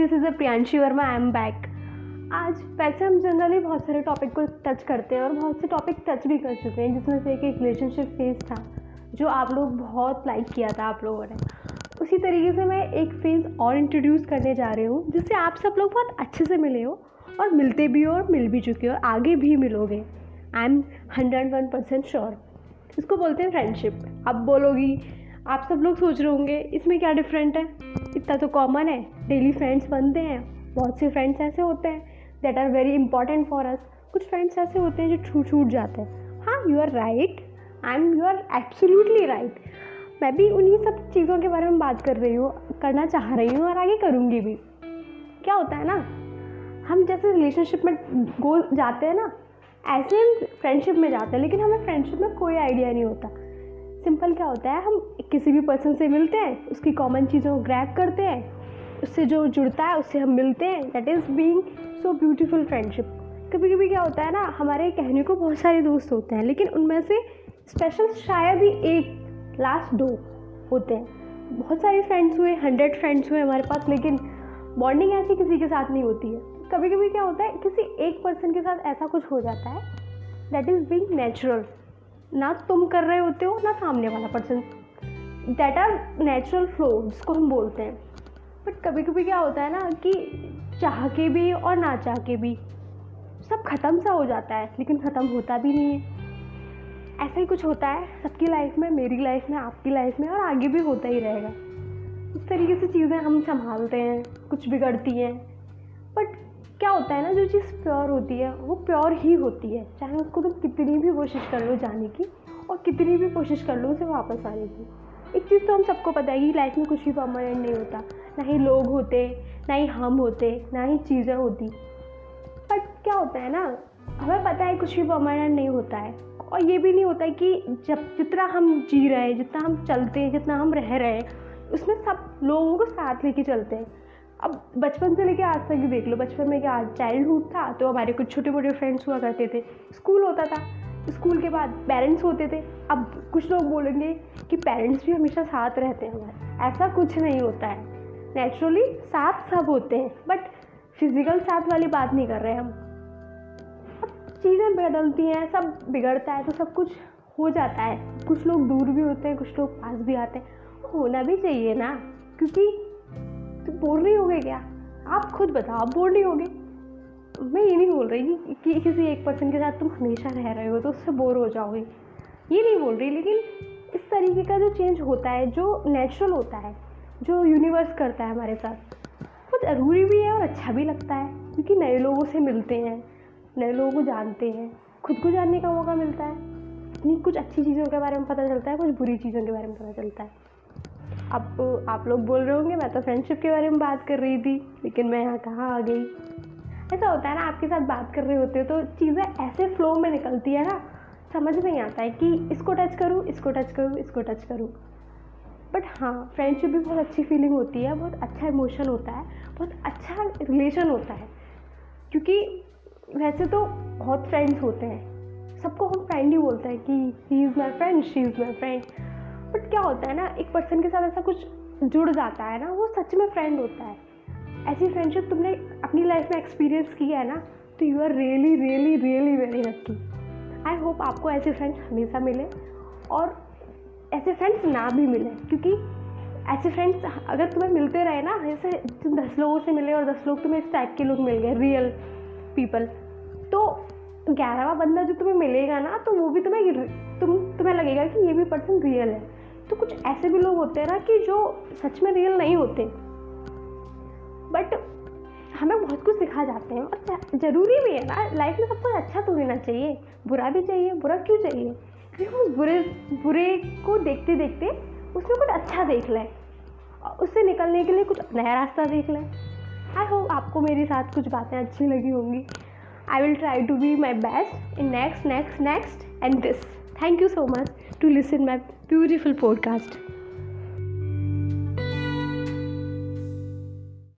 Is a Priyanshi Verma I am back आज वैसे हम जनरली बहुत सारे टॉपिक को टच करते हैं और बहुत से टॉपिक टच भी कर चुके हैं, जिसमें से एक एक रिलेशनशिप फ़ेज़ था, जो आप लोग बहुत लाइक किया था आप लोगों ने। उसी तरीके से मैं एक फ़ेज़ और इंट्रोड्यूस करने जा रही हूँ, जिससे आप सब लोग बहुत अच्छे से मिले हो और मिलते भी हो और मिल भी चुके हो आगे भी मिलोगे। I am hundred one percent sure इसको बोलते हैं फ्रेंडशिप अब बोलोगी, आप सब लोग सोच रहे होंगे, इसमें क्या डिफरेंट है? इतना तो कॉमन है। डेली फ्रेंड्स बनते हैं। बहुत से फ्रेंड्स ऐसे होते हैं that are very important for us कुछ फ्रेंड्स ऐसे होते हैं जो छूट छूट जाते हैं। हाँ you are right I am you are absolutely right मैं भी उन्हीं सब चीज़ों के बारे में बात कर रही हूँ, करना चाह रही हूँ और आगे करूँगी भी। क्या होता है ना, हम जैसे रिलेशनशिप में गो जाते हैं ना, ऐसे हम फ्रेंडशिप में जाते हैं, लेकिन हमें फ्रेंडशिप में कोई आइडिया नहीं होता। सिंपल क्या होता है, हम किसी भी पर्सन से मिलते हैं, उसकी कॉमन चीज़ों को ग्रैप करते हैं, उससे जो जुड़ता है, उससे हम मिलते हैं that is being so beautiful friendship कभी कभी क्या होता है ना, हमारे कहने को बहुत सारे दोस्त होते हैं, लेकिन उनमें से स्पेशल शायद ही एक लास्ट दो होते हैं। बहुत सारे फ्रेंड्स हुए हंड्रेड फ्रेंड्स हुए हमारे पास, लेकिन बॉन्डिंग ऐसी किसी के साथ नहीं होती है। कभी कभी क्या होता है, किसी एक पर्सन के साथ ऐसा कुछ हो जाता है दैट इज़ बींग नेचुरल ना तुम कर रहे होते हो, ना सामने वाला person that are natural flow जिसको हम बोलते हैं। बट कभी कभी क्या होता है ना कि चाह के भी और ना चाह के भी, सब ख़त्म सा हो जाता है, लेकिन ख़त्म होता भी नहीं है। ऐसा ही कुछ होता है सबकी लाइफ में, मेरी लाइफ में, आपकी लाइफ में, और आगे भी होता ही रहेगा। इस तरीके से चीज़ें हम संभालते हैं, कुछ बिगड़ती हैं। बट क्या होता है ना, जो चीज़ प्योर होती है, वो प्योर ही होती है। चाहे उसको तुम कितनी भी कोशिश कर लो जाने की, और कितनी भी कोशिश कर लो उसे वापस आने की। एक चीज़ तो हम सबको पता है कि लाइफ में कुछ भी परमानेंट नहीं होता। ना ही लोग होते, ना ही हम होते, ना ही चीज़ें होती। बट क्या होता है ना, हमें पता है कुछ भी परमानेंट नहीं होता है। और ये भी नहीं होता है कि जब, जितना हम जी रहे हैं, जितना हम चलते हैं, जितना हम रह रहे हैं, उसमें सब लोगों को साथ लेके चलते हैं। अब बचपन से लेके आज तक ही देख लो, बचपन में क्या चाइल्डहुड था तो हमारे कुछ छोटे मोटे फ्रेंड्स हुआ करते थे। स्कूल होता था स्कूल के बाद पेरेंट्स होते थे। अब कुछ लोग बोलेंगे कि पेरेंट्स भी हमेशा साथ रहते हैं। ऐसा कुछ नहीं होता है। नेचुरली साथ सब होते हैं बट फ़िज़िकल साथ वाली बात नहीं कर रहे हम। अब चीज़ें बदलती हैं, सब बिगड़ता है तो सब कुछ हो जाता है। कुछ लोग दूर भी होते हैं, कुछ लोग पास भी आते हैं। होना भी चाहिए ना, क्योंकि तो बोर नहीं हो गए क्या? आप खुद बताओ, आप बोर नहीं होगे। मैं ये नहीं बोल रही कि कि किसी एक पर्सन के साथ तुम हमेशा रह रहे हो तो उससे बोर हो जाओगे। ये नहीं बोल रही, लेकिन इस तरीके का जो चेंज होता है, जो नेचुरल होता है, जो यूनिवर्स करता है हमारे साथ वो ज़रूरी भी है और अच्छा भी लगता है, क्योंकि नए लोगों से मिलते हैं, नए लोगों को जानते हैं। खुद को जानने का मौका मिलता है। इतनी कुछ अच्छी चीज़ों के बारे में पता चलता है, कुछ बुरी चीज़ों के बारे में पता चलता है। अब आप लोग बोल रहे होंगे, मैं तो फ्रेंडशिप के बारे में बात कर रही थी, लेकिन मैं यहाँ कहाँ आ गई? ऐसा होता है ना, आपके साथ बात कर रहे होते हो तो चीज़ें ऐसे फ्लो में निकलती है ना, समझ नहीं आता है कि इसको टच करूँ, इसको टच करूँ, इसको टच करूँ। बट हाँ फ्रेंडशिप भी बहुत अच्छी फीलिंग होती है, बहुत अच्छा इमोशन होता है, बहुत अच्छा रिलेशन होता है। क्योंकि वैसे तो बहुत फ्रेंड्स होते हैं। सबको हम फ्रेंड ही बोलते हैं कि he is my friend she is my friend but क्या होता है ना, एक पर्सन के साथ ऐसा कुछ जुड़ जाता है ना, वो सच में फ्रेंड होता है। ऐसी फ्रेंडशिप तुमने अपनी लाइफ में एक्सपीरियंस की है ना तो you are really really really very lucky I hope आपको ऐसे फ्रेंड्स हमेशा मिले और ऐसे फ्रेंड्स ना भी मिले, क्योंकि ऐसे फ्रेंड्स अगर तुम्हें मिलते रहे ना, जैसे तुम दस लोगों से मिले और दस लोग तुम्हें इस टाइप के लोग मिल गए रियल पीपल तो ग्यारहवा बंदा जो तुम्हें मिलेगा ना तो वो भी तुम्हें, तुम, तुम्हें लगेगा कि ये भी पर्सन रियल है। तो कुछ ऐसे भी लोग होते हैं ना कि जो सच में रियल नहीं होते। बट हमें बहुत कुछ सिखा जाते हैं और ज़रूरी भी है ना लाइफ में सब कुछ अच्छा तो होना चाहिए, बुरा भी चाहिए, बुरा क्यों चाहिए? क्योंकि उस बुरे बुरे को देखते देखते उसमें कुछ अच्छा देख लें और उससे निकलने के लिए कुछ नया रास्ता देख लें। आई होप आपको मेरे साथ कुछ बातें अच्छी लगी होंगी। I will try to be my best in next next next and this Thank you so much to listen my beautiful podcast.